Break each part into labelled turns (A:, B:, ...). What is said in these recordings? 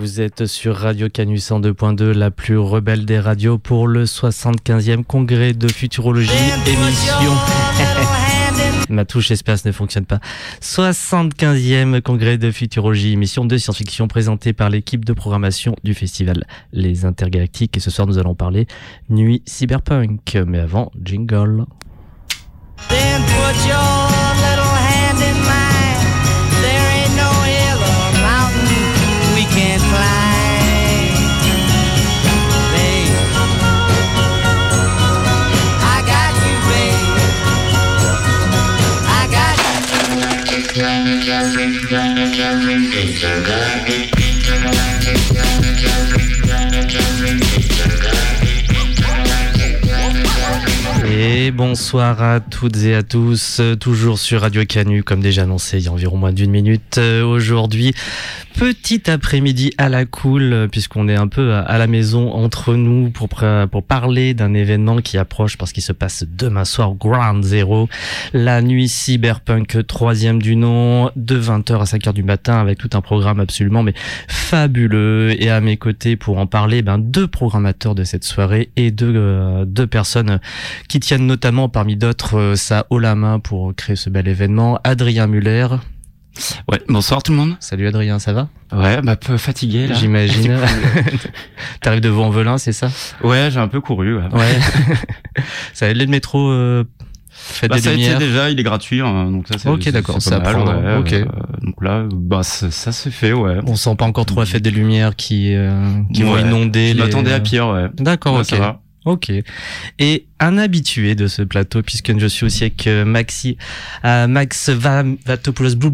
A: Vous êtes sur Radio Canus 102.2, la plus rebelle des radios pour le 75e congrès de futurologie émission. Ma touche espace ne fonctionne pas. 75e congrès de futurologie émission de science-fiction présentée par l'équipe de programmation du festival Les Intergalactiques. Et ce soir, nous allons parler Nuit Cyberpunk. Mais avant, jingle. Garbage, garbage, garbage, garbage, it's a garbage. Bonsoir à toutes et à tous, toujours sur Radio Canu, comme déjà annoncé il y a environ moins d'une minute. Euh, aujourd'hui, petit après-midi à la cool, puisqu'on est un peu à la maison entre nous pour, pour parler d'un événement qui approche parce qu'il se passe demain soir, Ground Zero, la nuit cyberpunk troisième du nom, de 20h à 5h du matin, avec tout un programme absolument mais fabuleux. Et à mes côtés pour en parler, ben, deux programmateurs de cette soirée et deux, euh, deux personnes qui tiennent notamment parmi d'autres euh, ça haut la main pour créer ce bel événement. Adrien Muller.
B: Ouais, bonsoir tout le monde.
A: Salut Adrien, ça va?
B: Ouais, bah peu fatigué là.
A: J'imagine. T'arrives de Vaux-en-Velin, c'est ça?
B: Ouais, j'ai un peu couru. Ouais.
A: ouais. ça allait le métro euh,
B: bah, ça lumières. déjà, il est gratuit, hein, donc ça c'est.
A: Ok, d'accord, ça prend. Ouais, ok. Euh,
B: donc là, bah ça, ça se fait, ouais.
A: On sent pas encore trop la fête des lumières qui euh, qui vont inonder.
B: Je les... m'attendais à pire, ouais.
A: D'accord, ok. Ça va. Ok. Et un habitué de ce plateau, puisque je suis aussi avec euh, Maxi, euh, Max Vatopoulos Blue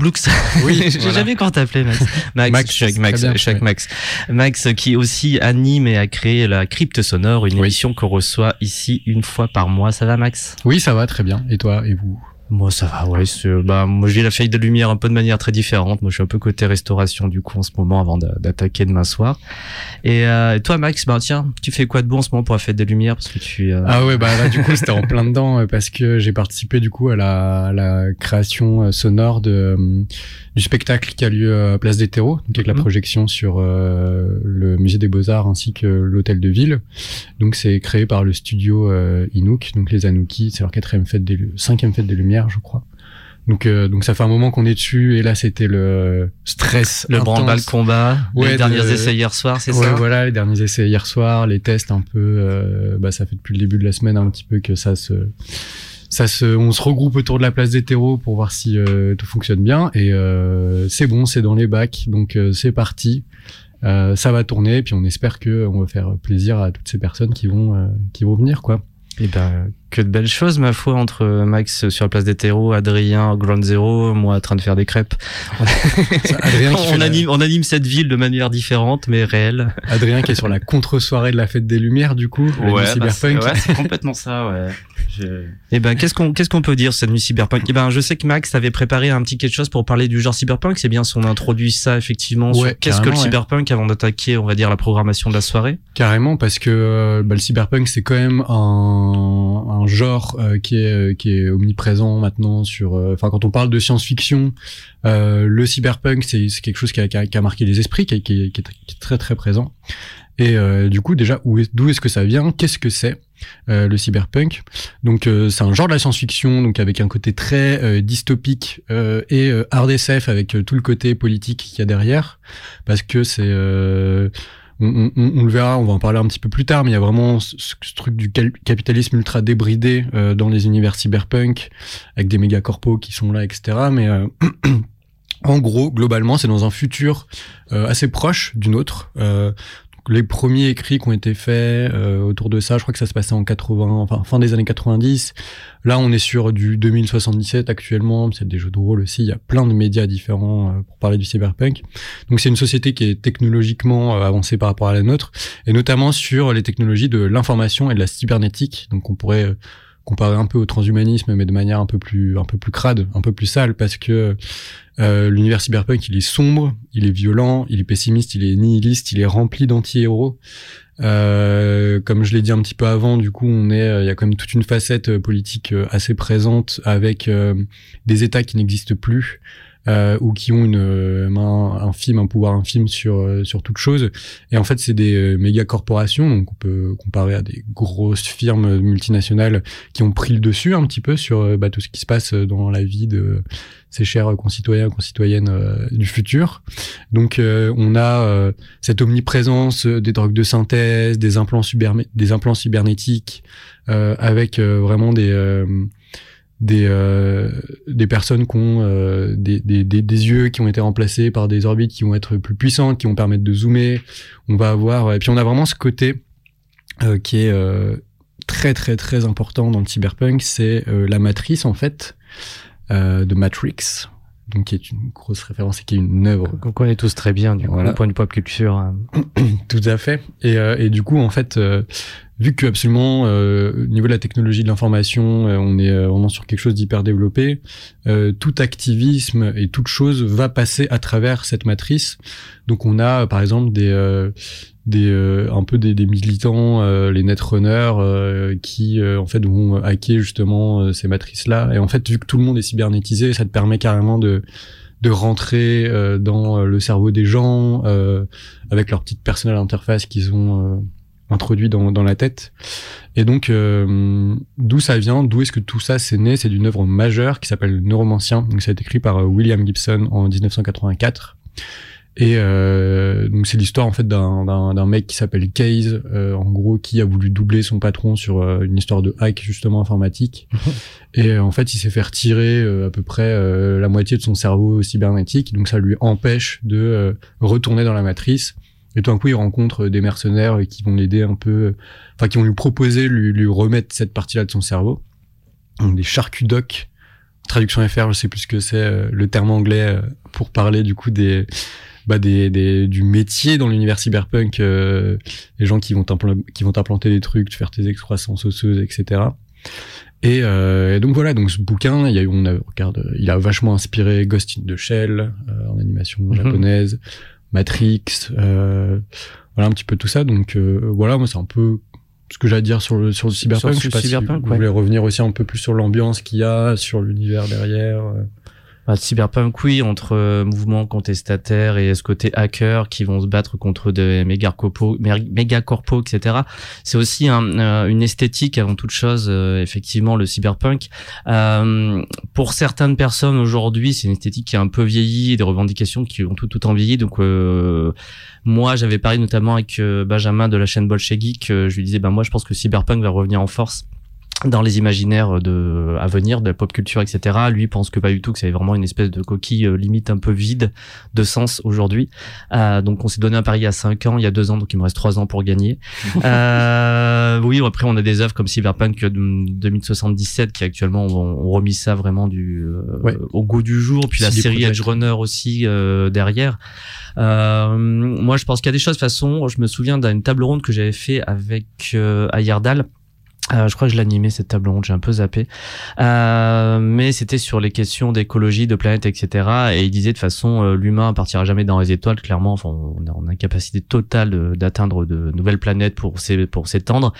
A: Oui. J'ai jamais quand t'appeler Max. Max, Max, Max, Max, Max. Max qui aussi anime et a créé la Crypte Sonore, une émission qu'on reçoit ici une fois par mois. Ça va, Max?
C: Oui, ça va très bien. Et toi, et vous?
A: Moi ça va, ouais. Bah moi j'ai la feuille de lumière un peu de manière très différente. Moi je suis un peu côté restauration du coup en ce moment avant d'attaquer demain soir. Et, euh, toi Max, bah tiens, tu fais quoi de bon en ce moment pour la fête des lumières parce que tu.
C: Euh... Ah ouais bah là du coup c'était en plein dedans euh, parce que j'ai participé du coup à la, à la création euh, sonore de du spectacle qui a lieu à Place des Terreaux, donc avec la mhm. projection sur euh, le musée des Beaux-Arts ainsi que l'hôtel de ville. Donc c'est créé par le studio euh, Inouk, donc les Anouki, c'est leur quatrième fête des cinquième fête des Lumières, je crois. Donc euh, donc ça fait un moment qu'on est dessus et là c'était le stress,
A: le branle-bas combat, les derniers essais hier soir, c'est ouais,
C: ça Voilà, les derniers essais hier soir, les tests un peu. bah ça fait depuis le début de la semaine un petit peu que ça se ça se, on se regroupe autour de la place des terreaux pour voir si euh, tout fonctionne bien. Et euh, c'est bon, c'est dans les bacs, donc euh, c'est parti. ça va tourner, puis on espère que on va faire plaisir à toutes ces personnes qui vont qui vont venir, quoi.
A: Et ben que de belles choses, ma foi, entre Max sur la place des terreaux, Adrien, Ground Zero, moi en train de faire des crêpes. Adrien qui on, anime, on anime cette ville de manière différente, mais réelle.
C: Adrien qui est sur la contre-soirée de la fête des Lumières, du coup.
B: Ouais, bah c'est ouais, complètement ça, ouais.
A: Eh ben, qu'est-ce qu'on qu'est-ce qu'on peut dire cette nuit cyberpunk? Eh ben, je sais que Max avait préparé un petit quelque chose pour parler du genre cyberpunk. C'est bien si on introduit ça effectivement. qu'est-ce que le cyberpunk avant d'attaquer, on va dire, la programmation de la soirée
C: Carrément, parce que euh, bah, le cyberpunk c'est quand même un, un genre euh, qui est euh, qui est omniprésent maintenant sur. Enfin, quand on parle de science-fiction, le cyberpunk c'est quelque chose qui a, qui a, marqué les esprits, qui, qui, qui, est, très très présent. Et du coup, déjà, d'où est-ce que ça vient? Qu'est-ce que c'est euh, le cyberpunk? Donc euh, c'est un genre de la science-fiction, donc avec un côté très euh, dystopique et hard SF avec tout le côté politique qu'il y a derrière, parce que c'est on, le verra, on va en parler un petit peu plus tard, mais il y a vraiment ce, truc du capitalisme ultra débridé dans les univers cyberpunk, avec des méga corpos qui sont là, etc. Mais en gros, globalement, c'est dans un futur assez proche du nôtre les premiers écrits qui ont été faits euh, autour de ça, je crois que ça se passait en 80, enfin fin des années 90. Là, on est sur du 2077 actuellement. C'est des jeux de rôle aussi. Il y a plein de médias différents euh, pour parler du cyberpunk. Donc, c'est une société qui est technologiquement euh, avancée par rapport à la nôtre, et notamment sur les technologies de l'information et de la cybernétique. Donc, on pourrait comparer un peu au transhumanisme, mais de manière un peu plus, un peu plus crade, un peu plus sale, parce que euh, l'univers cyberpunk, il est sombre, il est violent, il est pessimiste, il est nihiliste, il est rempli d'anti-héros. Euh, comme je l'ai dit un petit peu avant, du coup, on est, euh, il y a quand même toute une facette politique assez présente avec des États qui n'existent plus, euh, ou qui ont une euh, main infime, un pouvoir infime sur euh, sur toute chose. Et en fait, c'est des méga corporations, donc on peut comparer à des grosses firmes multinationales qui ont pris le dessus un petit peu sur bah, tout ce qui se passe dans la vie de ces chers concitoyens, concitoyennes du futur. Donc, on a cette omniprésence des drogues de synthèse, des implants, des implants cybernétiques, avec vraiment des des euh, des personnes qui ont euh, des, des, des, des, yeux qui ont été remplacés par des orbites qui vont être plus puissantes, qui vont permettre de zoomer. On va avoir et puis on a vraiment ce côté euh, qui est euh, très très très important dans le cyberpunk, c'est euh, la matrice en fait de Matrix. Donc qui est une grosse référence et qui est une œuvre
A: qu'on connaît tous très bien du point de pop culture. Hein.
C: Tout à fait. Et, et du coup en fait vu que absolument euh, au niveau de la technologie de l'information, euh, on est euh, sur quelque chose d'hyper développé, tout activisme et toute chose va passer à travers cette matrice. Donc on a par exemple des des un peu des, des militants, les netrunners, qui en fait vont hacker justement ces matrices là. Et en fait, vu que tout le monde est cybernétisé, ça te permet carrément de de rentrer dans le cerveau des gens avec leur petite personnelle interface qu'ils ont introduit dans, dans la tête. Et donc, euh, d'où ça vient D'où est-ce que tout ça s'est né? C'est d'une œuvre majeure qui s'appelle Neuromancien. Donc, ça a été écrit par euh, William Gibson en 1984. Et euh, donc c'est l'histoire en fait d'un mec qui s'appelle Case, euh, en gros, qui a voulu doubler son patron sur euh, une histoire de hack justement informatique. et en fait, il s'est fait retirer à peu près la moitié de son cerveau cybernétique, donc ça lui empêche de retourner dans la matrice et tout d'un coup, il rencontre des mercenaires qui vont l'aider un peu, enfin, qui vont lui proposer, lui, lui remettre cette partie-là de son cerveau. Donc, des charcudocs. Traduction FR, je sais plus ce que c'est, euh, le terme anglais euh, pour parler du coup des, bah des, des, du métier dans l'univers cyberpunk, euh, les gens qui vont qui vont t'implanter des trucs, faire tes excroissances osseuses, etc. Et, euh, et, donc voilà, donc ce bouquin, il y a, on a, regarde, il a vachement inspiré Ghost in the Shell en animation mhm. japonaise. Matrix, euh, voilà un petit peu tout ça. Donc euh, voilà, moi c'est un peu ce que j'ai à dire sur le sur le cyberpunk. je sais pas si vous voulez revenir aussi un peu plus sur l'ambiance qu'il y a, sur l'univers derrière.
A: Bah, cyberpunk, oui, entre euh, mouvements contestataires et ce côté hacker qui vont se battre contre des méga corpos, etc. C'est aussi euh, une esthétique avant toute chose, euh, effectivement, le cyberpunk. pour certaines personnes aujourd'hui, c'est une esthétique qui est un peu vieillie, des revendications qui ont tout tout en vieilli. Donc moi, j'avais parlé notamment avec Benjamin de la chaîne Bolche je lui disais, ben moi, je pense que cyberpunk va revenir en force dans les imaginaires de à venir de la pop culture etc lui pense que pas du tout que c'est vraiment une espèce de coquille euh, limite un peu vide de sens aujourd'hui. Euh, donc on s'est donné un pari a 5 ans il y a 2 ans donc il me reste 3 ans pour gagner. Euh, oui après on a des œuvres comme Cyberpunk 2077 qui actuellement ont, remis ça vraiment du euh, au goût du jour. Puis la série Edge Runner aussi euh, derrière. Moi je pense qu'il y a des choses. De façon je me souviens d'une table ronde que j'avais fait avec Ayerdal euh, je crois que je l'animais cette table ronde, j'ai un peu zappé, euh, mais c'était sur les questions d'écologie, de planète, etc. Et il disait de façon, euh, l'humain partira jamais dans les étoiles. Clairement, enfin, on a, on a une capacité totale d'atteindre de, nouvelles planètes pour pour s'étendre.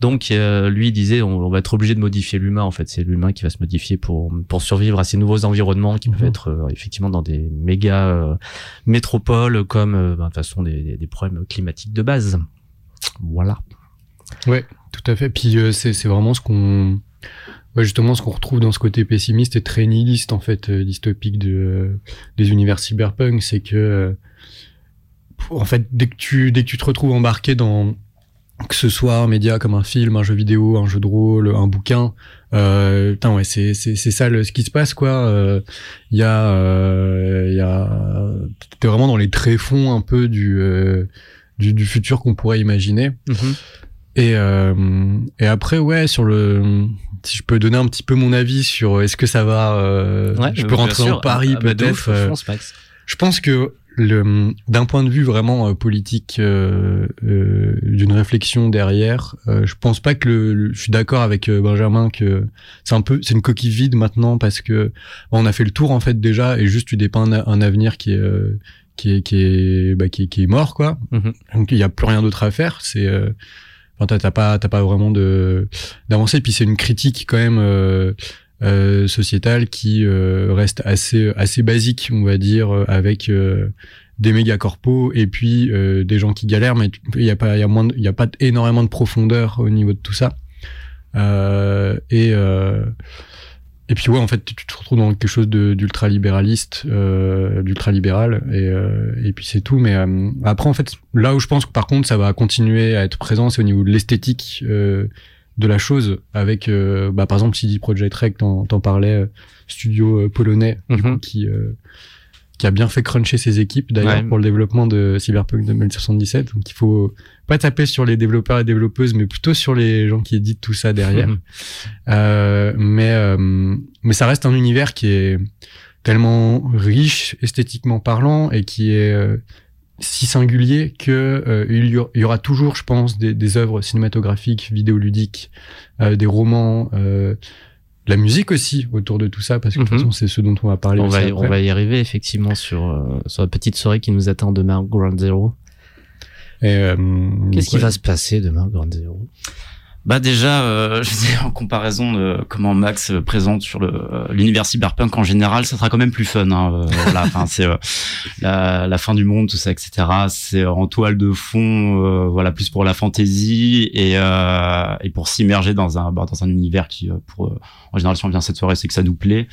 A: Donc, euh, lui il disait, on, va être obligé de modifier l'humain. En fait, c'est l'humain qui va se modifier pour pour survivre à ces nouveaux environnements qui peuvent mhm. être effectivement dans des méga métropoles comme ben, de toute façon des, des problèmes climatiques de base. Voilà.
C: Ouais. Tout à fait. Puis euh, c'est vraiment ce qu'on, ouais, justement, ce qu'on retrouve dans ce côté pessimiste et très nihiliste en fait, euh, dystopique de euh, des univers cyberpunk, c'est que en fait, dès que tu dès que tu te retrouves embarqué dans que ce soit un média comme un film, un jeu vidéo, un jeu de rôle, un bouquin, euh, ouais, c'est c'est c'est ça le, ce qui se passe quoi. Il y a il y a t'es vraiment dans les tréfonds un peu du du, du futur qu'on pourrait imaginer. Mm-hmm. Et, euh, et après, ouais, sur le, si je peux donner un petit peu mon avis sur est-ce que ça va, euh, je peux rentrer en Paris ah, bah, peut-être. Euh, je pense que le, d'un point de vue vraiment euh, politique, euh, euh, d'une réflexion derrière, je pense pas que le, je suis d'accord avec Benjamin que c'est un peu, c'est une coquille vide maintenant parce que on a fait le tour en fait déjà et juste tu dépeins un, avenir qui est qui est qui est bah, qui, est, qui est mort quoi. Mm-hmm. Donc il y a plus rien d'autre à faire. C'est T'as pas, t'as pas vraiment de d'avancer. Puis c'est une critique quand même euh, sociétale qui reste assez assez basique, on va dire, avec des méga corpos et puis des gens qui galèrent, mais il n'y a pas, il y a moins, il y a pas énormément de profondeur au niveau de tout ça. et et puis ouais, en fait, tu te retrouves dans quelque chose d'ultra libéraliste, euh, d'ultra libéral, et, euh, et puis c'est tout. Mais euh, après, en fait, là où je pense que par contre, ça va continuer à être présent, c'est au niveau de l'esthétique euh, de la chose, avec, euh, bah, par exemple, CD Projekt Red, t'en parlais, studio polonais, du coup, mhm. qui qui a bien fait cruncher ses équipes d'ailleurs pour le développement de Cyberpunk 2077. Donc il faut pas taper sur les développeurs et développeuses, mais plutôt sur les gens qui éditent tout ça derrière. Mhm. Euh, mais euh, mais ça reste un univers qui est tellement riche esthétiquement parlant et qui est euh, si singulier que euh, il, y aura toujours, je pense, des, des œuvres cinématographiques, vidéoludiques, des romans la musique aussi autour de tout ça parce que de toute mhm. façon c'est ce dont on va parler
A: on, va, on va y arriver effectivement sur, euh, sur la petite soirée qui nous attend demain Ground Zero euh, qu'est-ce qui va se passer demain Ground Zero
B: bah déjà, euh, je sais, en comparaison de comment Max présente sur euh, l'univers cyberpunk en général, ça sera quand même plus fun. Hein, euh, c'est la, la, fin du monde, tout ça, etc. C'est en toile de fond, voilà, plus pour la fantaisie et et pour s'immerger dans un bah, dans un univers qui, pour en général, si on vient cette soirée, c'est que ça nous plaît.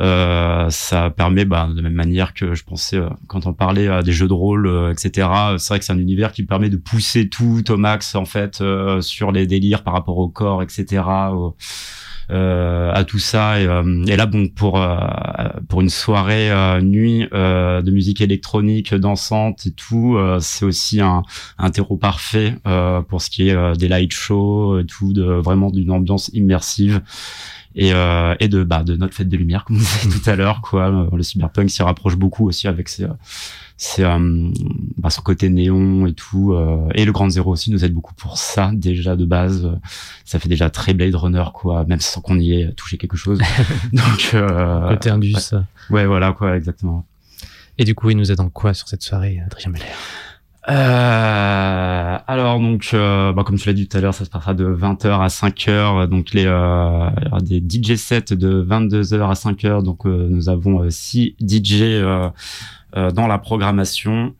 B: Euh, ça permet, bah, de la même manière que je pensais euh, quand on parlait à des jeux de rôle, euh, etc. C'est vrai que c'est un univers qui permet de pousser tout au max en fait sur les délires par rapport au corps, etc. à tout ça et, et, là bon pour pour une soirée nuit de musique électronique dansante et tout c'est aussi un, un terreau parfait pour ce qui est des light shows et tout de vraiment d'une ambiance immersive et, euh, et de bah de notre fête des lumières comme vous disait tout à l'heure quoi. Euh, le cyberpunk s'y rapproche beaucoup aussi avec ses, ses euh, bah, son côté néon et tout euh, et le grand zéro aussi nous aide beaucoup pour ça déjà de base. Ça fait déjà très Blade Runner quoi même sans qu'on y ait touché quelque chose.
A: Donc euh, côté indus.
B: ouais, ouais voilà quoi exactement.
A: Et du coup il nous aide en quoi sur cette soirée Adrien Meller?
B: Euh, alors donc, euh, bah, comme tu l'as dit tout à l'heure, ça se passera de 20h à 5h. Donc les euh, il y aura des DJ sets de 22h à 5h. Donc euh, nous avons 6 DJ dans la programmation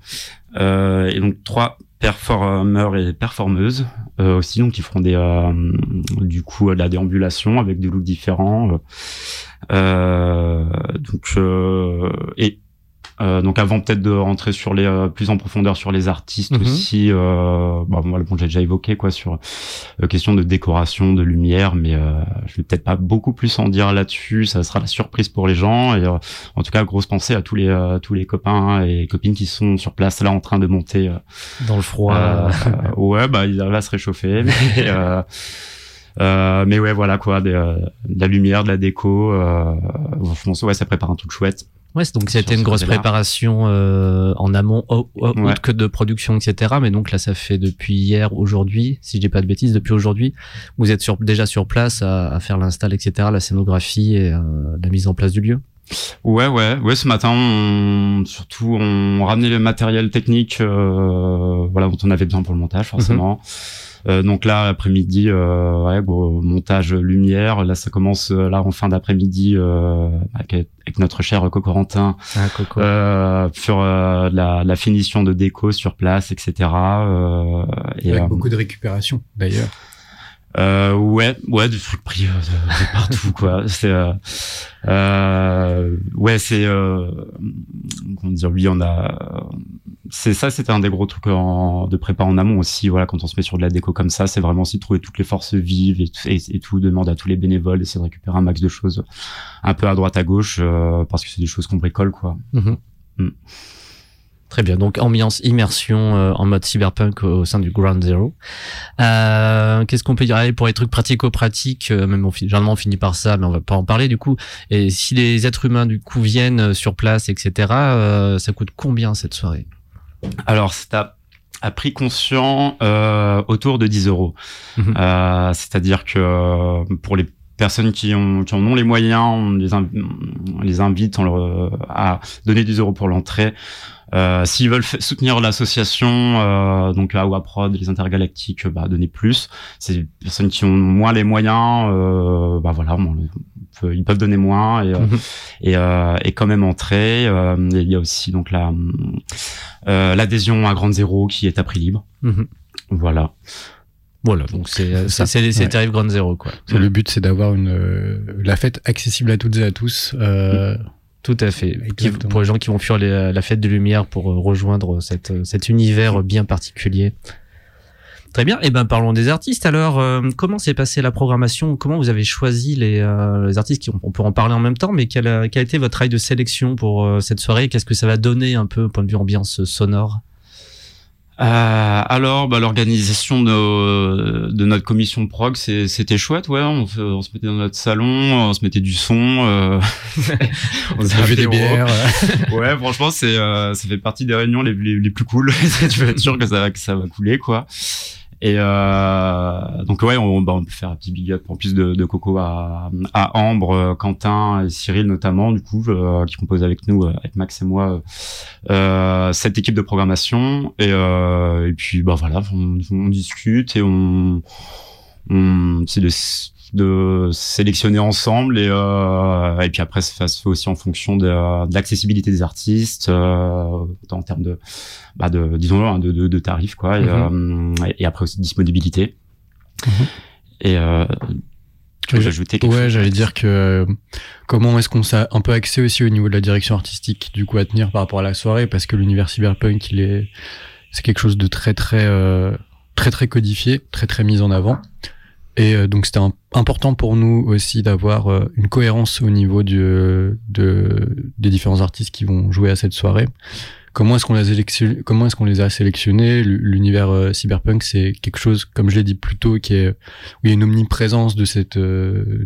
B: et donc trois performeurs et performeuses aussi donc qui feront des du coup de la déambulation avec des looks différents. donc et euh, donc avant peut-être de rentrer sur les euh, plus en profondeur sur les artistes mhm. aussi, euh, bah, moi bon, j'ai déjà évoqué quoi sur euh, question de décoration, de lumière, mais euh, je vais peut-être pas beaucoup plus en dire là-dessus. Ça sera la surprise pour les gens et en tout cas grosse pensée à tous les tous les copains et copines qui sont sur place là en train de monter
A: dans le froid.
B: ouais, bah il va se réchauffer. Mais, euh, mais ouais, voilà quoi, de, de, la lumière, de la déco. Euh, je ouais, ça prépare un truc chouette.
A: Ouais, donc c'était une grosse préparation euh, en amont, autre que de production, etc. Mais donc là, ça fait depuis hier, aujourd'hui, si je dis pas de bêtises, depuis aujourd'hui, vous êtes sur, déjà sur place à, à faire l'install, etc., la scénographie et euh, la mise en place du lieu.
B: Ouais, ouais, ouais. Ce matin, on, surtout, on ramenait le matériel technique, euh, voilà, dont on avait besoin pour le montage, forcément. Mhm. Euh, donc là, l'après-midi, euh, ouais, montage lumière. Là, ça commence euh, là en fin d'après-midi avec, notre cher Cocorentin
A: ah, Coco.
B: sur la, la, finition de déco sur place, etc.
C: et, avec beaucoup de récupération, d'ailleurs.
B: Euh, ouais, ouais, des trucs pris de, partout, quoi. C'est, euh, euh, ouais, c'est, euh, comment dire, oui, on a, c'est ça, c'était un des gros trucs en, de prépa en amont aussi. Voilà, quand on se met sur de la déco comme ça, c'est vraiment aussi de trouver toutes les forces vives et, et, et tout, demander à tous les bénévoles d'essayer de récupérer un max de choses un peu à droite à gauche, euh, parce que c'est des choses qu'on bricole, quoi. Mm-hmm. Mm.
A: Très bien, donc ambiance immersion euh, en mode cyberpunk au, sein du Ground Zero. Euh, Qu'est-ce qu'on peut dire? Allez, pour les trucs pratico-pratiques, euh, même on, généralement on finit par ça, mais on va pas en parler du coup. Et si les êtres humains du coup viennent euh, sur place, etc., euh, ça coûte combien cette soirée?
B: Alors c'est à, à, prix conscient autour de 10 euros. Mhm. C'est-à-dire que pour les personnes qui, ont, qui en ont les moyens, on les, on les invite on leur, à donner 10 euros pour l'entrée. Euh, S'ils veulent soutenir l'association, euh, donc AWA Prod, les intergalactiques, bah, donner plus. C'est des personnes qui ont moins les moyens, euh, bah voilà, ils peuvent donner moins et mhm. et, et, quand même entrer. il y a aussi donc la l'adhésion à Grande Zéro qui est à prix libre. Mhm. Voilà.
A: Voilà, donc c'est c'est c'est tarif Grande Zéro quoi.
C: Le but c'est d'avoir une la fête accessible à toutes et à tous. Euh,
A: tout à fait. pour les gens qui vont fuir la fête de lumière pour euh, rejoindre cette, euh, cet univers bien particulier. Très bien. Et eh ben parlons des artistes. Alors, euh, comment s'est passée la programmation? Comment vous avez choisi les, les artistes qui on, peut en parler en même temps, mais quel a, quel a été votre travail de sélection pour cette soirée? Qu'est-ce que ça va donner un peu au point de vue ambiance sonore?
B: Euh, alors, bah, l'organisation de, de, notre commission de prog, c'était chouette, ouais. On, on, se mettait dans notre salon, on se mettait du son, euh,
C: on avait des bières.
B: ouais, franchement, c'est euh, ça fait partie des réunions les, les, les plus cool. tu être sûr que ça, que ça va couler, quoi. Et euh, donc ouais, on, bah, on, peut faire un petit big up en plus de, de Coco à, à Ambre, Quentin et Cyril notamment, du coup, euh, qui composent avec nous, euh, avec Max et moi, euh, cette équipe de programmation. Et, euh, et puis bah voilà, on, on discute et on, on c'est de sélectionner ensemble et, euh, et puis après ça se fait aussi en fonction de, de l'accessibilité des artistes euh, en termes de, bah de disons hein, de, de, de tarifs quoi et, mhm. euh, et, après aussi disponibilité mhm. et euh,
C: tu veux ajouter quelque ouais j'allais dire que comment est-ce qu'on s'est un peu accès aussi au niveau de la direction artistique du coup à tenir par rapport à la soirée parce que l'univers cyberpunk il est c'est quelque chose de très très euh, très très codifié très très mis en avant et euh, donc c'était important pour nous aussi d'avoir euh, une cohérence au niveau du, de, des différents artistes qui vont jouer à cette soirée. Comment est-ce qu'on les comment est-ce qu'on les a sélectionnés? L'univers euh, cyberpunk, c'est quelque chose, comme je l'ai dit plus tôt, qui est où il y a une omniprésence de cette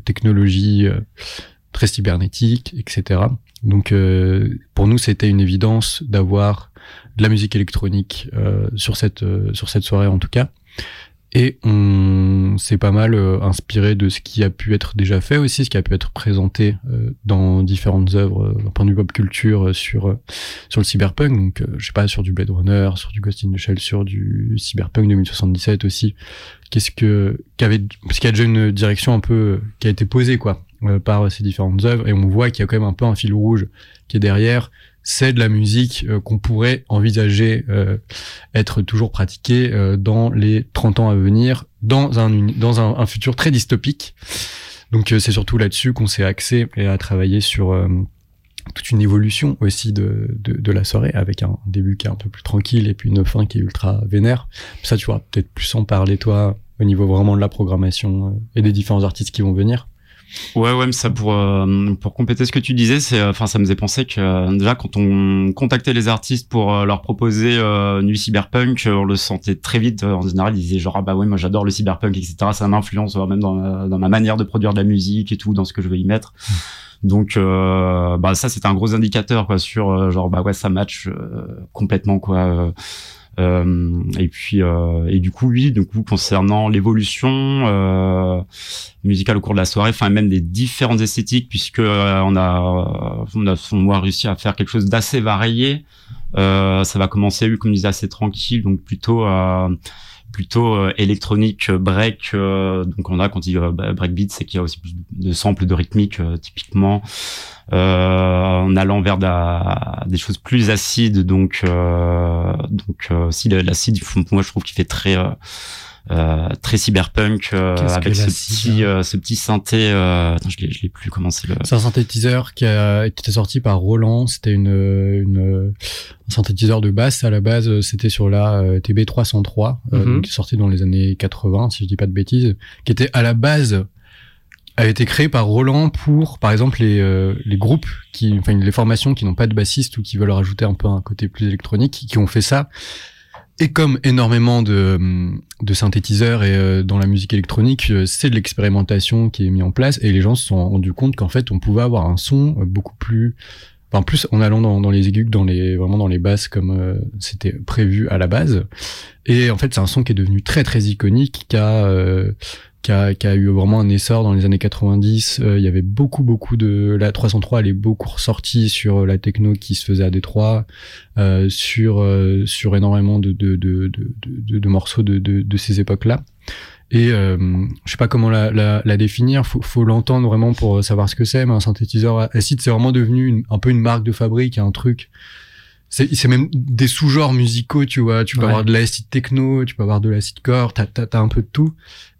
C: technologie très cybernétique, etc. Donc pour nous, c'était une évidence d'avoir de la musique électronique sur cette sur cette soirée en tout cas. Et on s'est pas mal euh, inspiré de ce qui a pu être déjà fait aussi, ce qui a pu être présenté euh, dans différentes œuvres, euh, point de vue pop culture sur sur le cyberpunk. Donc, je sais pas, sur du Blade Runner, sur du Ghost in the Shell, sur du cyberpunk 2077 aussi. Qu'est-ce que qu'avait parce qu'il y a déjà une direction un peu qui a été posée quoi par ces différentes œuvres et on voit qu'il y a quand même un peu un fil rouge qui est derrière c'est de la musique euh, qu'on pourrait envisager euh, être toujours pratiquée euh, dans les 30 ans à venir, dans un, dans un, futur très dystopique. Donc c'est surtout là-dessus qu'on s'est axé et à travailler sur toute une évolution aussi de, de, de, la soirée, avec un début qui est un peu plus tranquille et puis une fin qui est ultra vénère. Ça, tu vois, peut-être plus en parler, toi, au niveau vraiment de la programmation et des différents artistes qui vont venir.
B: Ouais, ouais, mais ça pour euh, pour compléter ce que tu disais, c'est enfin ça me faisait penser que euh, déjà quand on contactait les artistes pour euh, leur proposer Nuit Cyberpunk, on le sentait très vite. en général, ils disaient genre ah bah ouais, moi j'adore le cyberpunk, etc. Ça m'influence même dans ma, dans ma manière de produire de la musique et tout, dans ce que je veux y mettre. Mmh. Donc bah ça c'était un gros indicateur quoi sur genre bah ouais ça match complètement quoi euh, et puis euh, et du coup oui, du coup concernant l'évolution euh, musicale au cours de la soirée, enfin même des différentes esthétiques, puisque on a on a on a réussi à faire quelque chose d'assez varié. ça va commencer, comme je disais, assez tranquille, donc plutôt plutôt électronique break donc on a quand il dit breakbeat c'est qu'il y a aussi plus de samples de rythmique typiquement euh, en allant vers des choses plus acides. Donc, euh, donc euh, si l'acide, moi je trouve qu'il fait très euh, très cyberpunk euh, avec ce petit euh, ce petit synthé euh, attends, je l'ai je l'ai plus commencé le
C: c'est un synthétiseur qui a été sorti par Roland. C'était une, une un synthétiseur de basse à la base c'était sur la TB 303 mm qui est sorti dans les années 80 si je dis pas de bêtises qui était à la base a été créé par Roland pour, par exemple, les, euh, les groupes qui, enfin, les formations qui n'ont pas de bassiste ou qui veulent rajouter un peu un côté plus électronique, qui ont fait ça. Et comme énormément de, de synthétiseurs et euh, dans la musique électronique, euh, c'est de l'expérimentation qui est mise en place et les gens se sont rendus compte qu'en fait, on pouvait avoir un son beaucoup plus, en plus en allant dans, dans les aigus, dans les vraiment dans les basses comme c'était prévu à la base. Et en fait, c'est un son qui est devenu très très iconique, qui a qui a, eu vraiment un essor dans les années 90. Euh, il y avait beaucoup, beaucoup de... La 303, elle est beaucoup ressortie sur euh, la techno qui se faisait à Détroit, euh, sur, euh, sur énormément de, de, de, de, de morceaux de ces époques-là. Et euh, je sais pas comment la, la, la définir, faut, faut l'entendre vraiment pour savoir ce que c'est, mais un synthétiseur acide, c'est vraiment devenu une, un peu une marque de fabrique, un truc. C'est même des sous-genres musicaux, tu vois. Tu peux avoir de l'acid techno, tu peux avoir de l'acid core, t'as as, un peu de tout.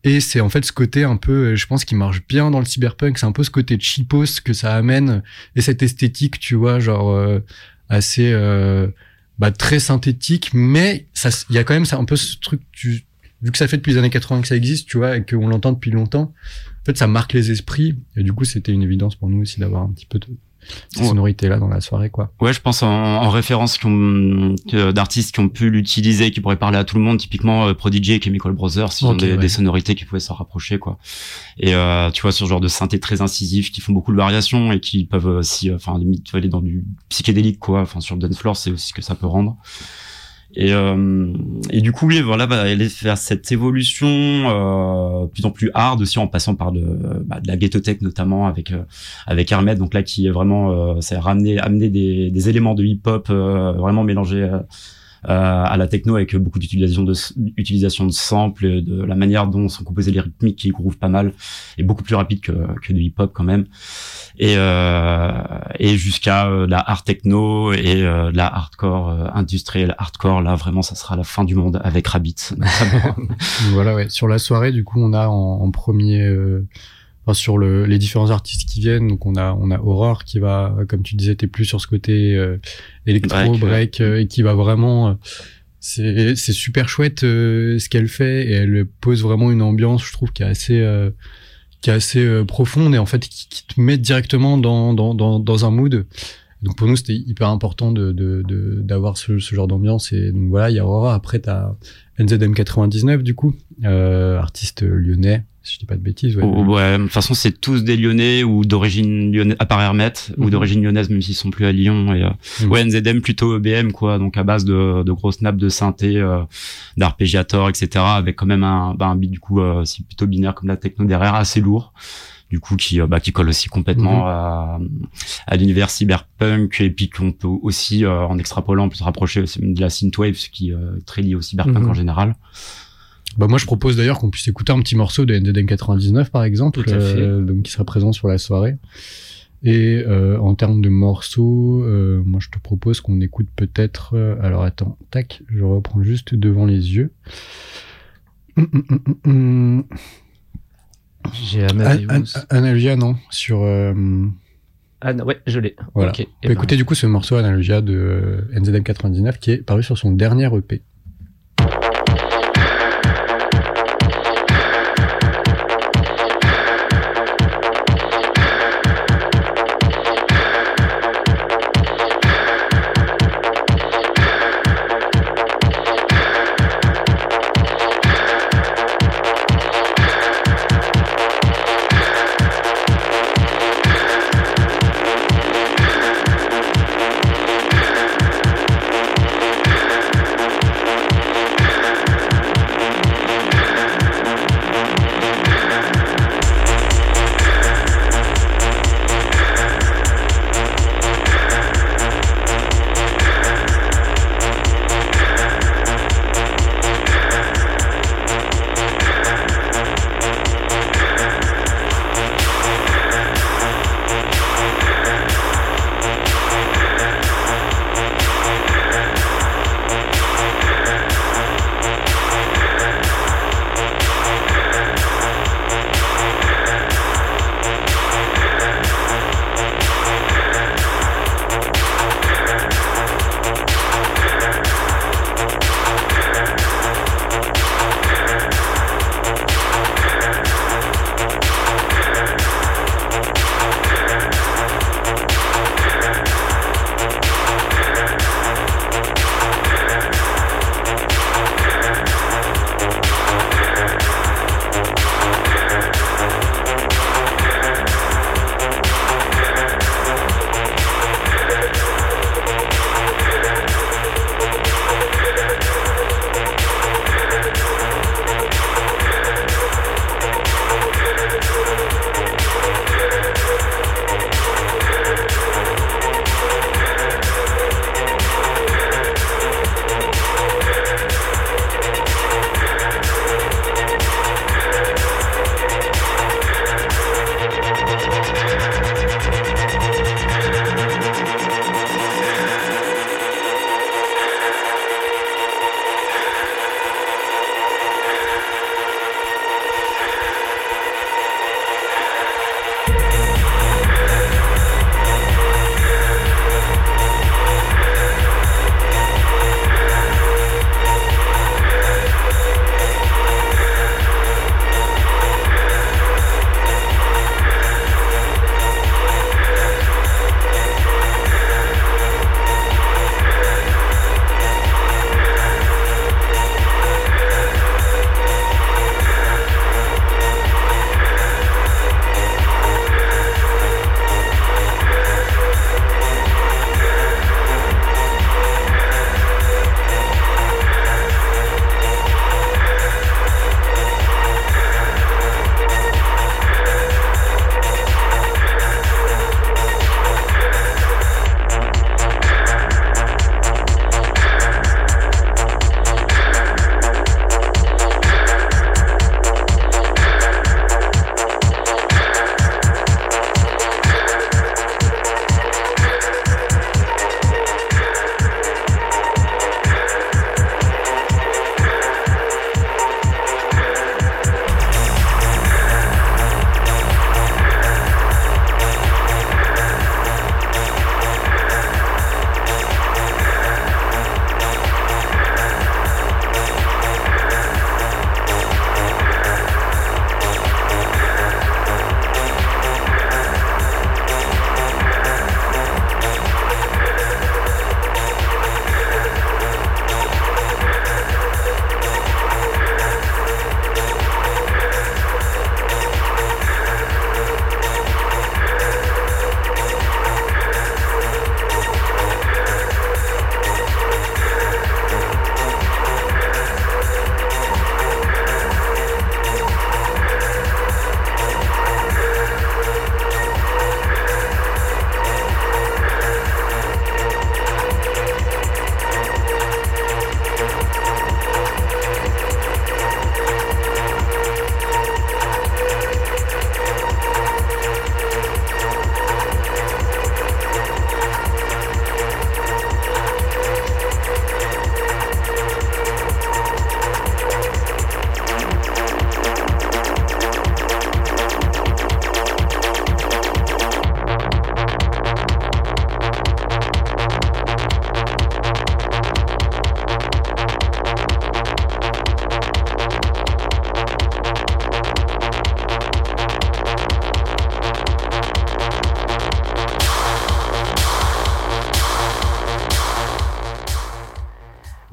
C: Et c'est en fait ce côté un peu, je pense, qui marche bien dans le cyberpunk. C'est un peu ce côté cheapos que ça amène et cette esthétique, tu vois, genre euh, assez euh, bah, très synthétique, mais il y a quand même ça un peu ce truc. Tu, vu que ça fait depuis les années 80 que ça existe, tu vois, et qu'on l'entend depuis longtemps, en fait, ça marque les esprits. Et du coup, c'était une évidence pour nous aussi d'avoir un petit peu de cette sonorité là dans la soirée quoi.
B: Ouais je pense en, en référence d'artistes qui ont pu l'utiliser qui pourraient parler à tout le monde typiquement euh, Prodigy et Chemical Brothers ils ont des, des, sonorités qui pouvaient s'en rapprocher quoi. Et euh, tu vois sur ce genre de synthé très incisif qui font beaucoup de variations et qui peuvent aussi euh, enfin limite aller dans du psychédélique quoi enfin sur le dance floor c'est aussi ce que ça peut rendre et, euh, du coup, oui, voilà, bah, elle est faire cette évolution euh, plus en plus hard aussi en passant par de, bah, de la ghetto tech notamment avec euh, avec Hermet, donc là qui est vraiment, euh, ça a ramené, amené des, des éléments de hip hop euh, vraiment mélangés euh, à la techno avec beaucoup d'utilisation de utilisation de samples, de la manière dont sont composés les rythmiques qui groove pas mal et beaucoup plus rapide que, que du hip hop quand même et euh, et jusqu'à euh, la hard techno et euh, la hardcore industrielle hardcore. Là vraiment ça sera la fin du monde avec Rabbit.
C: Voilà ouais. Sur la soirée du coup on a en, en premier sur le, les différents artistes qui viennent. Donc on a on a Aurore qui va, comme tu disais, t'es plus sur ce côté euh, électro break, euh, et qui va vraiment. Euh, c'est c'est super chouette ce qu'elle fait. Et elle pose vraiment une ambiance, je trouve, qui est assez qui est assez profonde et en fait qui, te met directement dans dans dans, dans un mood. Donc pour nous c'était hyper important de d'avoir de, ce, ce genre d'ambiance et donc voilà il y a Aurora après t'as NZM 99 du coup artiste lyonnais si je dis pas de bêtises.
B: Ouais, ouais de toute façon, c'est tous des Lyonnais ou d'origine lyonnaise, à part Hermet, ou mhm. d'origine lyonnaise, même s'ils sont plus à Lyon. Et, euh, mhm. Ouais, NZM plutôt EBM, quoi, donc à base de, de grosses nappes de synthé, euh, d'arpégiator, etc., avec quand même un, bah, un beat, du coup, euh, c'est plutôt binaire comme la techno derrière, assez lourd du coup qui euh, bah, qui colle aussi complètement mhm. à, à l'univers cyberpunk et puis qu'on peut aussi euh, en extrapolant peut se rapprocher de la synthwave ce qui est très lié au cyberpunk en général
C: bah moi je propose d'ailleurs qu'on puisse écouter un petit morceau de NDDM 99 par exemple, euh, donc qui sera présent sur la soirée. Et euh, en termes de morceaux, euh, moi je te propose qu'on écoute peut-être. Alors attends, tac, je reprends juste devant les yeux.
A: J'ai Amadeus.
C: Analogia, non Sur.
A: Ah ouais, je l'ai.
C: Voilà. Okay. Bah, écoutez du coup ce morceau Analogia de NZM 99 qui est paru sur son dernier EP.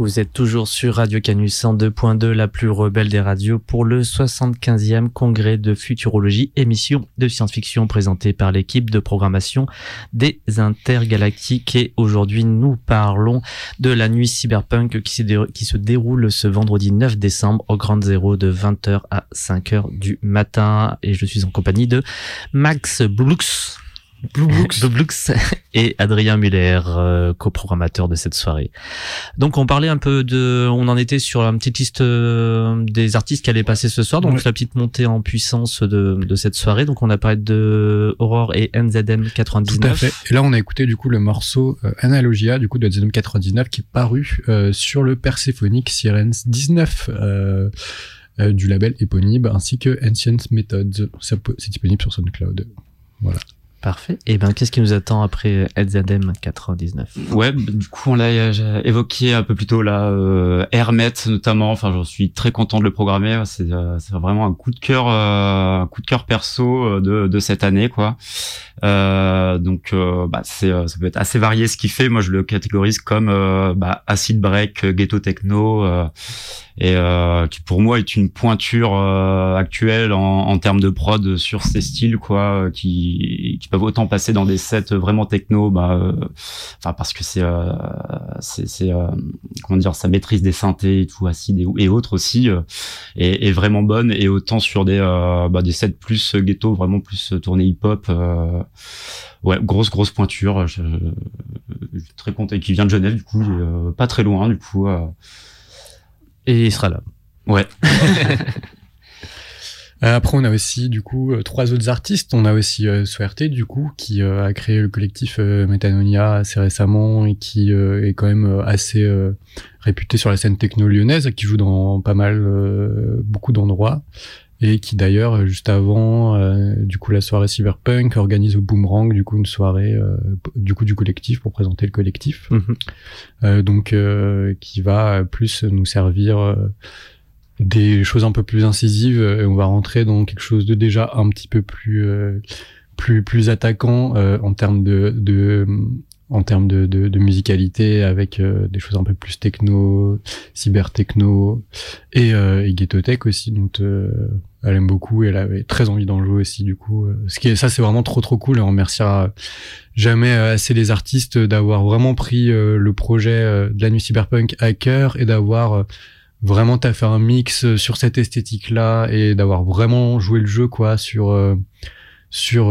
A: Vous êtes toujours sur Radio Canus 102.2, la plus rebelle des radios, pour le 75e congrès de futurologie, émission de science-fiction présentée par l'équipe de programmation des intergalactiques. Et aujourd'hui, nous parlons de la nuit cyberpunk qui, se déroule ce vendredi 9 décembre au Grand Zéro de 20h à 5h du matin. Et je suis en compagnie de Max Blux. Blue Blue et Adrien Muller, euh, coprogrammateur de cette soirée. Donc on parlait un peu de, on en était sur une petite liste euh, des artistes qui allaient passer ce soir, donc la petite montée en puissance de, de cette soirée. Donc on a parlé de Aurore et NZM 99. Tout à fait.
C: Et là on a écouté du coup le morceau euh, Analogia du coup de NZM 99 qui est paru euh, sur le Persephonic Sirens 19. du label éponyme ainsi que Ancient Methods. C'est disponible sur SoundCloud. Voilà.
A: Parfait. Et ben, qu'est-ce qui nous attend après Edzadem 99
B: Ouais, bah, du coup, on l'a évoqué un peu plus tôt là, euh, Hermet notamment. Enfin, j'en suis très content de le programmer. C'est euh, vraiment un coup de cœur, euh, un coup de cœur perso euh, de, cette année, quoi. Euh, donc, bah, c'est ça peut être assez varié ce qu'il fait. Moi, je le catégorise comme bah, acid break, ghetto techno et euh, qui pour moi est une pointure euh, actuelle en, termes de prod sur ces styles quoi qui peuvent autant passer dans des sets vraiment techno bah euh, enfin parce que c'est euh, c'est comment dire sa maîtrise des synthés et tout acide et, et autres aussi est, est, vraiment bonne et autant sur des bah, des sets plus ghetto vraiment plus tournés hip hop ouais grosse grosse pointure je, je, très content qui vient de Genève du coup pas très loin du coup
A: et il sera là.
B: Ouais.
C: Euh, après, on a aussi du coup euh, trois autres artistes. On a aussi euh, du coup qui euh, a créé le collectif Metanonia assez récemment et qui est quand même assez réputé sur la scène techno lyonnaise, qui joue dans pas mal, beaucoup d'endroits et qui d'ailleurs juste avant euh, du coup la soirée cyberpunk organise au Boomerang du coup une soirée euh, du coup du collectif pour présenter le collectif mhm. euh, donc qui va plus nous servir des choses un peu plus incisives et on va rentrer dans quelque chose de déjà un petit peu plus plus plus attaquant en termes de, de en termes de, de, de musicalité avec des choses un peu plus techno, cyber techno et, euh, et ghetto tech aussi. Donc elle aime beaucoup et elle avait très envie d'en jouer aussi du coup. Euh, ce qui est, ça c'est vraiment trop trop cool et on remerciera jamais euh, assez les artistes d'avoir vraiment pris euh, le projet de la nuit cyberpunk à cœur et d'avoir vraiment taffé un mix sur cette esthétique là et d'avoir vraiment joué le jeu quoi sur sur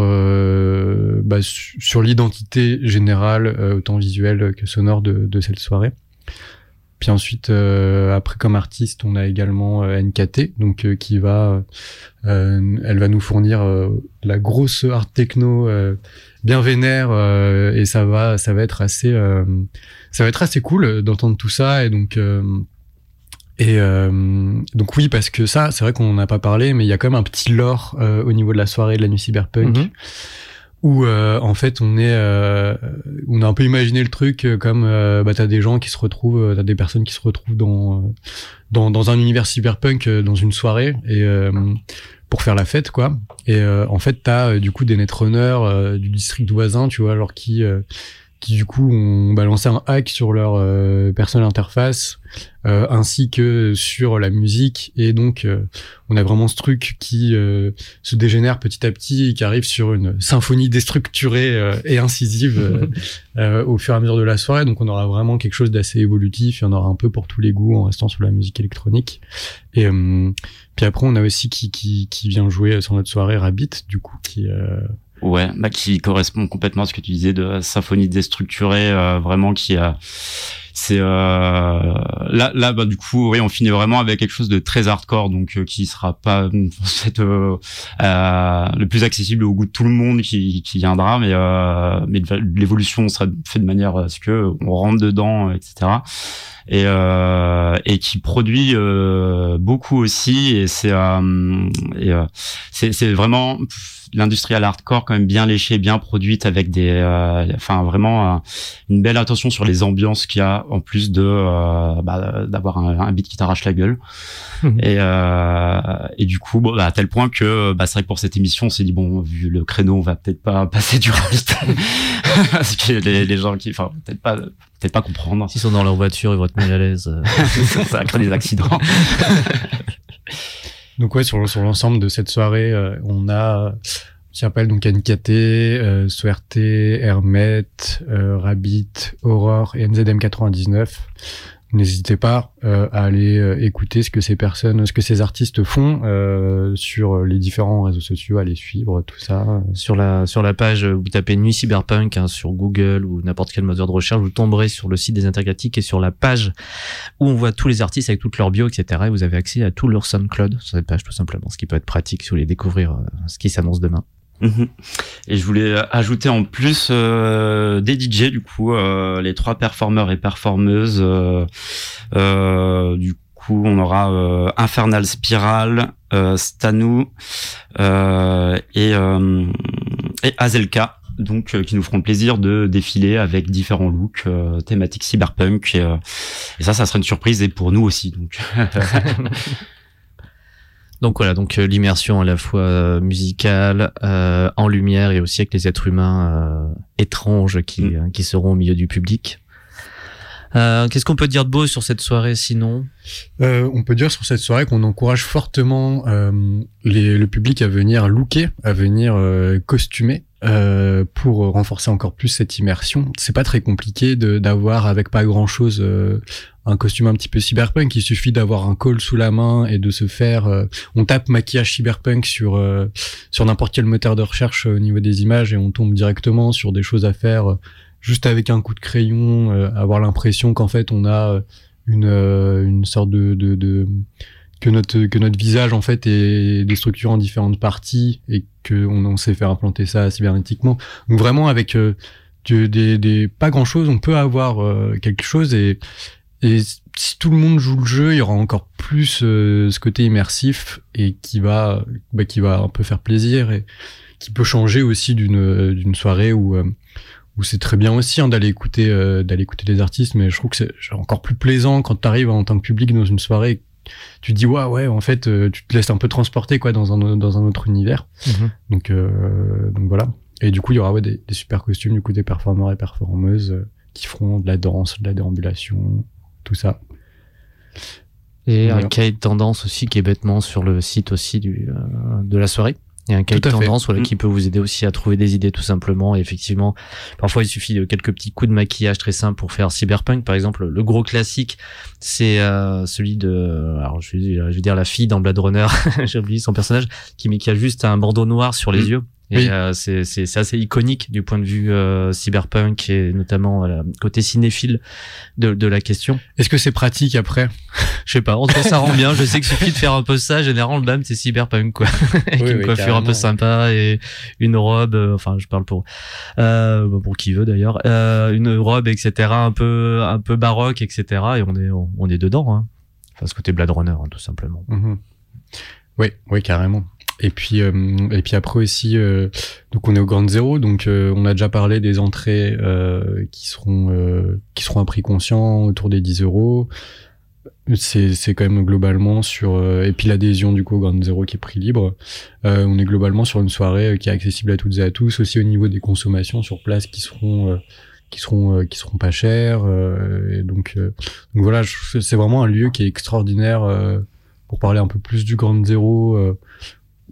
C: bah, sur l'identité générale autant visuelle que sonore de, de cette soirée. Puis ensuite, euh, après comme artiste, on a également euh, NKT, donc euh, qui va, elle va nous fournir la grosse art techno bien vénère et ça va, ça va être assez, ça va être assez cool d'entendre tout ça et donc. Et donc oui, parce que ça, c'est vrai qu'on n'en a pas parlé, mais il y a quand même un petit lore au niveau de la soirée de la nuit cyberpunk. Mm-hmm où euh, en fait on est euh, on a un peu imaginé le truc euh, comme euh, bah t'as des gens qui se retrouvent t'as des personnes qui se retrouvent dans dans, dans un univers cyberpunk dans une soirée et pour faire la fête quoi et en fait t'as du coup des netrunners du district voisin tu vois alors qui qui du coup ont balancé un hack sur leur euh, personnel interface euh, ainsi que sur la musique. Et donc euh, on a vraiment ce truc qui euh, se dégénère petit à petit et qui arrive sur une symphonie déstructurée et incisive au fur et à mesure de la soirée. Donc on aura vraiment quelque chose d'assez évolutif. Il y en aura un peu pour tous les goûts en restant sur la musique électronique. Et puis après on a aussi qui, qui, qui vient jouer sur notre soirée Rabbit du coup qui
B: Ouais, bah qui correspond complètement à ce que tu disais de symphonie déstructurée, euh, vraiment qui a c'est euh, là là bah du coup oui on finit vraiment avec quelque chose de très hardcore donc euh, qui sera pas en fait euh, le plus accessible au goût de tout le monde qui, qui viendra mais mais l'évolution sera faite de manière à ce que on rentre dedans etc et et qui produit beaucoup aussi et c'est c'est c'est vraiment l'industrial hardcore quand même bien léchée, bien produite avec des, euh, enfin vraiment euh, une belle attention sur les ambiances qu'il y a en plus de euh, bah, d'avoir un, un, beat qui t'arrache la gueule. Mhm. et, et du coup, bon, bah, à tel point que bah, c'est vrai que pour cette émission, on s'est dit bon, vu le créneau, on va peut-être pas passer du reste parce que les, les gens qui, enfin peut-être pas peut-être pas comprendre.
A: S'ils sont dans leur voiture, ils vont être mal à l'aise.
B: ça crée des accidents.
C: Donc ouais, sur, sur l'ensemble de cette soirée, on a qui s'appelle donc NKT, euh, Hermet, euh, Rabbit, Aurore et NZM99. N'hésitez pas euh, à aller euh, écouter ce que ces personnes, ce que ces artistes font euh, sur les différents réseaux sociaux, à les suivre, tout ça.
A: Sur la sur la page, vous tapez Nuit Cyberpunk hein, sur Google ou n'importe quel moteur de recherche, vous tomberez sur le site des Intergalactiques et sur la page où on voit tous les artistes avec toutes leurs bio, etc. Et vous avez accès à tout leur SoundCloud sur cette page tout simplement, ce qui peut être pratique si vous voulez découvrir ce qui s'annonce demain.
B: Mhm. Et je voulais ajouter en plus euh, des DJ du coup, euh, les trois performeurs et performeuses. Euh, du coup, on aura Infernal Spiral, Stanu et, et Azelka. Donc, qui nous feront le plaisir de défiler avec différents looks thématiques cyberpunk et, et ça, ça sera une surprise et pour nous aussi. Donc,
A: Donc voilà, donc euh, l'immersion à la fois euh, musicale, euh, en lumière et aussi avec les êtres humains étranges qui, mm. qui seront au milieu du public. Qu'est-ce qu'on peut dire de beau sur cette soirée sinon?
C: On peut dire sur cette soirée qu'on encourage fortement les, le public à venir looker, à venir costumer. pour renforcer encore plus cette immersion. C'est pas très compliqué d'avoir avec pas grand chose un costume un petit peu cyberpunk. Il suffit d'avoir un col sous la main et de se faire. Euh, on tape maquillage cyberpunk sur euh, sur n'importe quel moteur de recherche au niveau des images et on tombe directement sur des choses à faire euh, juste avec un coup de crayon, avoir l'impression qu'en fait on a une une sorte de, de, de que notre que notre visage en fait est déstructuré en différentes parties et que on, sait faire implanter ça cybernétiquement. Donc vraiment avec des, des, pas grand chose, on peut avoir quelque chose et et si tout le monde joue le jeu, il y aura encore plus euh, ce côté immersif et qui va, bah, qui va un peu faire plaisir et qui peut changer aussi d'une d'une soirée où euh, où c'est très bien aussi hein, d'aller écouter euh, d'aller écouter les artistes, mais je trouve que c'est encore plus plaisant quand tu arrives en tant que public dans une soirée. Tu te dis ouais ouais en fait tu te laisses un peu transporter quoi dans un dans un autre univers. Mm-hmm. Donc donc voilà. Et du coup il y aura ouais, des, des super costumes du coup des performeurs et performeuses qui feront de la danse, de la déambulation, tout ça.
A: Et un cahier de tendance aussi qui est bêtement sur le site aussi du, euh, de la soirée. Il y a un cahier de tendance voilà, mm. qui peut vous aider aussi à trouver des idées tout simplement. Et effectivement, parfois il suffit de quelques petits coups de maquillage très simples pour faire cyberpunk. Par exemple, le gros classique, c'est euh, celui de, alors je vais, je vais, dire la fille dans Blade Runner, j'ai oublié son personnage, qui, qui a juste un bandeau noir sur les mm. yeux et euh, c'est assez iconique du point de vue euh, cyberpunk et notamment euh, côté cinéphile de, de la question.
C: Est-ce que c'est pratique après?
A: Je sais pas. En tout cas, ça rend bien. Je sais qu'il suffit de faire un peu ça. Généralement, le bam, c'est cyberpunk quoi. Avec une coiffure un peu sympa et une robe. Euh, enfin, je parle pour euh, pour qui veut d'ailleurs. une robe, etc. Un peu un peu baroque, etc. Et on est on, est dedans. Hein. Enfin, ce côté Blade Runner, hein, tout simplement.
C: Mm-hmm. Oui, oui, carrément. Et puis, euh, et puis après aussi, euh, donc on est au Grand Zéro, donc euh, on a déjà parlé des entrées qui seront qui seront à prix conscient autour des 10 euros. C'est c'est quand même globalement sur et puis l'adhésion du coup au Grand Zéro qui est prix libre. on est globalement sur une soirée qui est accessible à toutes et à tous, aussi au niveau des consommations sur place qui seront qui seront qui seront pas chères. et donc, donc voilà, c'est vraiment un lieu qui est extraordinaire pour parler un peu plus du Grand Zéro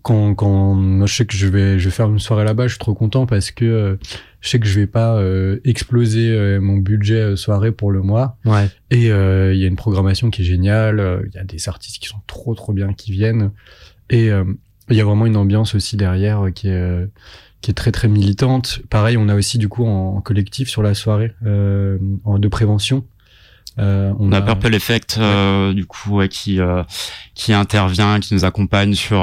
C: quand, quand je sais que je vais, je vais faire une soirée là-bas, je suis trop content parce que euh, je sais que je vais pas euh, exploser euh, mon budget soirée pour le mois.
A: Ouais.
C: Et il y a une programmation qui est géniale. Il y a des artistes qui sont trop trop bien qui viennent. Et il y a vraiment une ambiance aussi derrière qui est qui est très très militante. Pareil, on a aussi du coup en, collectif sur la soirée en, de prévention.
B: Euh, on, a, Purple Effect euh, du coup qui euh, qui intervient, qui nous accompagne sur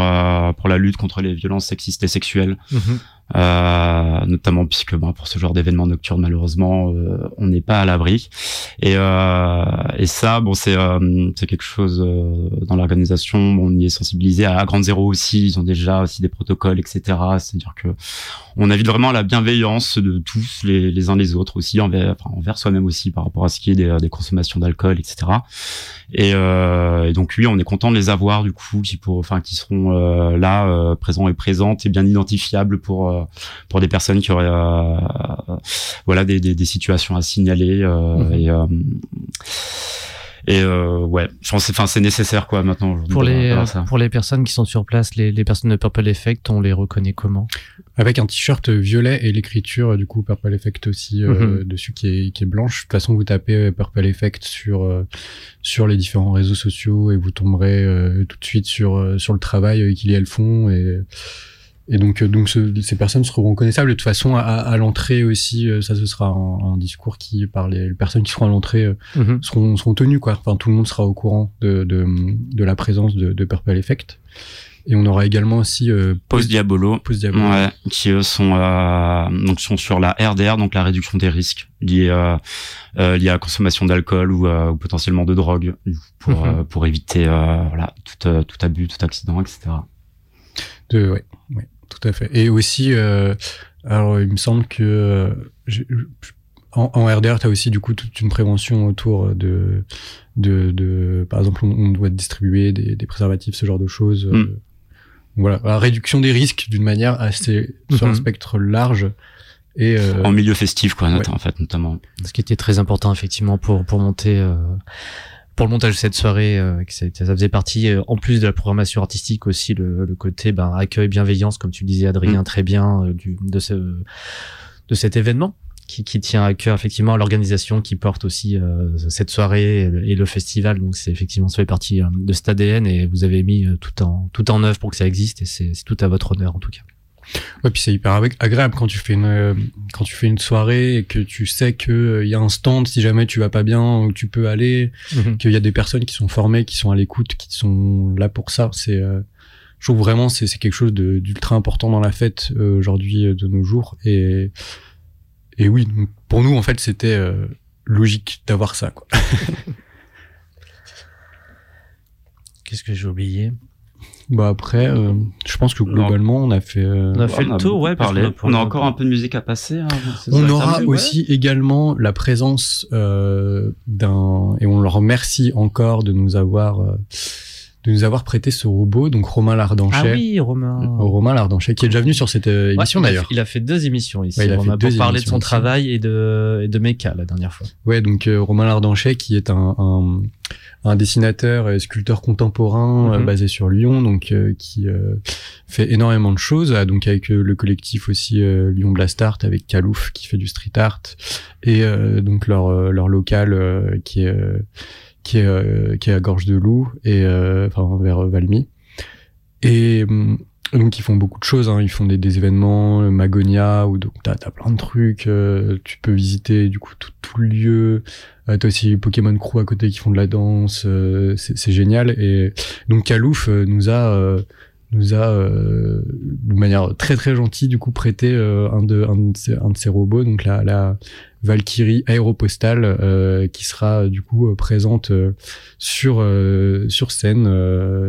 B: pour la lutte contre les violences sexistes et sexuelles. Mhm. Euh, notamment puisque bah, pour ce genre d'événements nocturnes malheureusement euh, on n'est pas à l'abri. Et, euh, et ça bon c'est c'est quelque chose dans l'organisation. On y est sensibilisé à, Grande Zéro aussi. Ils ont déjà aussi des protocoles etc c'est à dire que on invite vraiment à la bienveillance de tous les, uns les autres aussi envers enfin, envers soi-même aussi par rapport à ce qui est des, des consommations d'alcool etc et, et, donc oui on est content de les avoir du coup qui pour enfin qui seront là présents et présentes et bien identifiables pour euh, pour des personnes qui auraient euh, voilà des, des, des, situations à signaler euh, mhm. et Et euh, ouais, je pense, enfin, c'est nécessaire quoi maintenant.
A: Pour les pour les personnes qui sont sur place, les, les personnes de Purple Effect, on les reconnaît comment?
C: Avec un t-shirt violet et l'écriture du coup Purple Effect aussi mhm. dessus qui est qui est blanche. De toute façon, vous tapez Purple Effect sur sur les différents réseaux sociaux et vous tomberez tout de suite sur sur le travail qu'ils elles font et et donc, euh, donc ces personnes seront reconnaissables. De toute façon, à, à l'entrée aussi, euh, ça ce sera un, un, discours qui, par les personnes qui seront à l'entrée, euh, mhm. seront, seront tenues. Quoi. Enfin, tout le monde sera au courant de, de, de la présence de, de, Purple Effect. Et on aura également aussi
B: euh, Post Diabolo, Post Diabolo. Ouais, qui eux sont euh, donc sont sur la RDR, donc la réduction des risques liés euh, liés à la consommation d'alcool ou, ou, potentiellement de drogue pour mhm. pour éviter voilà tout tout abus, tout accident, etc.
C: De ouais, ouais tout à fait. Et aussi, euh, alors il me semble que euh, en, en, RDR, tu as aussi du coup toute une prévention autour de, de, de par exemple, on, doit distribuer des, des, préservatifs, ce genre de choses. Euh, mm. voilà, la réduction des risques d'une manière assez sur un spectre large.
B: Et en milieu festif, quoi, en fait, notamment.
A: Ce qui était très important, effectivement, pour, pour monter pour le montage de cette soirée, euh, ça, faisait partie, euh, en plus de la programmation artistique aussi, le, le côté ben, accueil, bienveillance, comme tu le disais Adrien mm. très bien, euh, du, de, ce, de cet événement. Qui, qui tient à cœur effectivement l'organisation qui porte aussi cette soirée et le, festival donc c'est effectivement ça fait partie de cet ADN et vous avez mis tout en tout en œuvre pour que ça existe et c'est tout à votre honneur en tout cas.
C: Ouais, puis c'est hyper agréable quand tu fais une quand tu fais une soirée et que tu sais que il euh, y a un stand si jamais tu vas pas bien où tu peux aller, mhm. qu'il y a des personnes qui sont formées, qui sont à l'écoute, qui sont là pour ça. C'est euh, je trouve vraiment c'est c'est quelque chose d'ultra important dans la fête euh, aujourd'hui de nos jours et et oui pour nous en fait c'était logique d'avoir ça quoi.
A: Qu'est-ce que j'ai oublié?
C: Bah après, euh, je pense que globalement, on a fait. Euh,
A: on a fait le tour, ouais.
B: On a, encore un peu de musique à passer. Hein,
C: on aura aussi également la présence euh, d'un et on leur remercie encore de nous avoir euh, de nous avoir prêté ce robot, donc Romain Lardanchet. Ah
A: oui, Romain.
C: Romain Lardanchet, qui est déjà venu sur cette émission d'ailleurs.
A: Il a fait deux émissions ici. Ouais, Romain, pour parler de son travail et de, et de Mecha la dernière fois.
C: Ouais, donc Romain Lardanchet, qui est un, un un dessinateur et sculpteur contemporain euh, mhm. basé sur Lyon, donc euh, qui euh, fait énormément de choses. donc avec le collectif aussi Lyon Blast Art avec Calouf qui fait du street art et donc leur leur local qui est qui est qui est à Gorge de Loup et enfin vers Valmy. Et donc ils font beaucoup de choses, hein. ils font des, des événements, Magonia, ou donc t'as as plein de trucs, tu peux visiter du coup tout, tout le lieu, euh, t'as aussi Pokémon Crew à côté qui font de la danse, euh, c'est génial. Et donc Kalouf euh, nous a euh, nous a de manière très très gentille du coup prêté un de un de, ses, un de ses robots, donc la, la Valkyrie aéropostale qui sera du coup présente sur sur scène.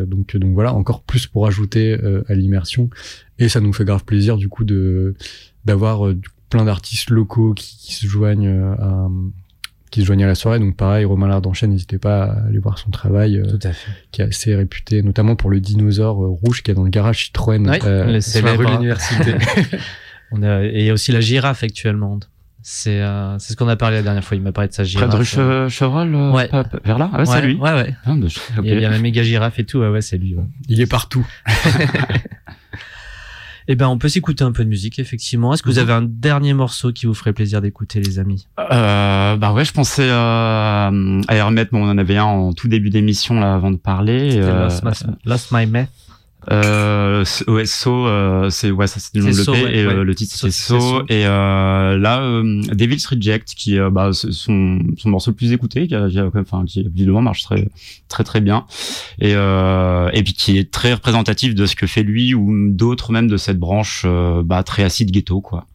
C: donc donc voilà encore plus pour ajouter à l'immersion et ça nous fait grave plaisir du coup de d'avoir plein d'artistes locaux qui, qui, se joignent à qui se joignent à la soirée. Donc pareil, Romain Lardanchet, n'hésitez pas à aller voir son travail,
A: euh,
C: qui est assez réputé, notamment pour le dinosaure euh, rouge qui est dans le garage Citroën
A: oui, euh, sur la rue de l'université. On a, et il y a aussi la girafe actuellement. C'est euh, c'est ce qu'on a parlé la dernière fois. Il m'a parlé de sa girafe.
B: Près de Chevrol,
A: ouais.
B: vers là. Ah, ouais, c'est lui.
A: Ouais, ouais. Ah, bah, il y a la méga girafe et tout. Ouais, ouais, c'est lui.
C: Il est partout.
A: Eh ben, on peut s'écouter un peu de musique, effectivement. Est-ce que vous mhm. avez un dernier morceau qui vous ferait plaisir d'écouter, les amis?
B: Euh, Bah ouais, je pensais euh, à remettre. Bon, on en avait un en tout début d'émission là avant de parler.
A: Euh, Lost, My Meth.
B: Euh, ouais, So, euh, c'est ouais, ça c'est du nom de l'EP et euh, le titre c'est So. Et euh, là, euh, Devil's Reject, qui euh, bah, son, son morceau le plus écouté, qui, enfin, qui évidemment marche très très très bien, et et puis qui est très représentatif de ce que fait lui ou d'autres même de cette branche bah, très acide ghetto quoi.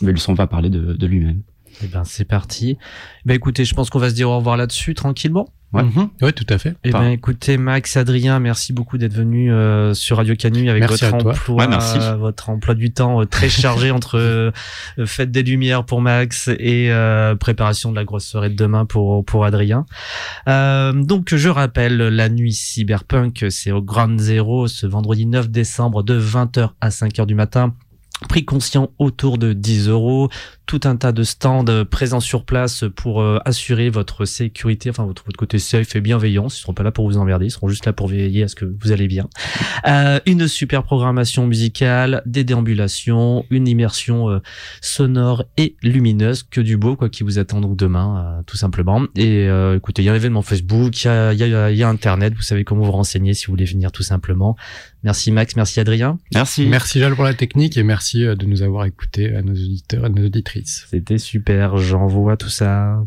B: Mais le son va parler de, de lui-même.
A: Eh ben c'est parti. Ben écoutez, je pense qu'on va se dire au revoir là-dessus tranquillement.
C: Ouais. Mhm. ouais, tout à fait.
A: Eh ben, écoutez, Max, Adrien, merci beaucoup d'être venu euh, sur Radio Canu avec votre emploi,
B: ouais,
A: votre emploi du temps euh, très chargé entre euh, fête des lumières pour Max et préparation de la grosse soirée de demain pour pour Adrien. donc, je rappelle, la nuit cyberpunk, c'est au Grand Zéro ce vendredi 9 décembre de 20h à 5h du matin prix conscient autour de 10 euros, tout un tas de stands euh, présents sur place pour euh, assurer votre sécurité, enfin votre, votre, côté safe et bienveillant. Ils seront pas là pour vous emmerder, ils seront juste là pour veiller à ce que vous allez bien. Euh, une super programmation musicale, des déambulations, une immersion euh, sonore et lumineuse, que du beau quoi qui vous attend donc demain, tout simplement. Et écoutez, il y a un événement Facebook, il y a, y, a, y a Internet, vous savez comment vous renseigner si vous voulez venir tout simplement. Merci Max, merci Adrien.
B: Merci.
C: Merci Jal pour la technique et merci de nous avoir écoutés à nos auditeurs et nos auditrices.
A: C'était super, j'envoie tout ça.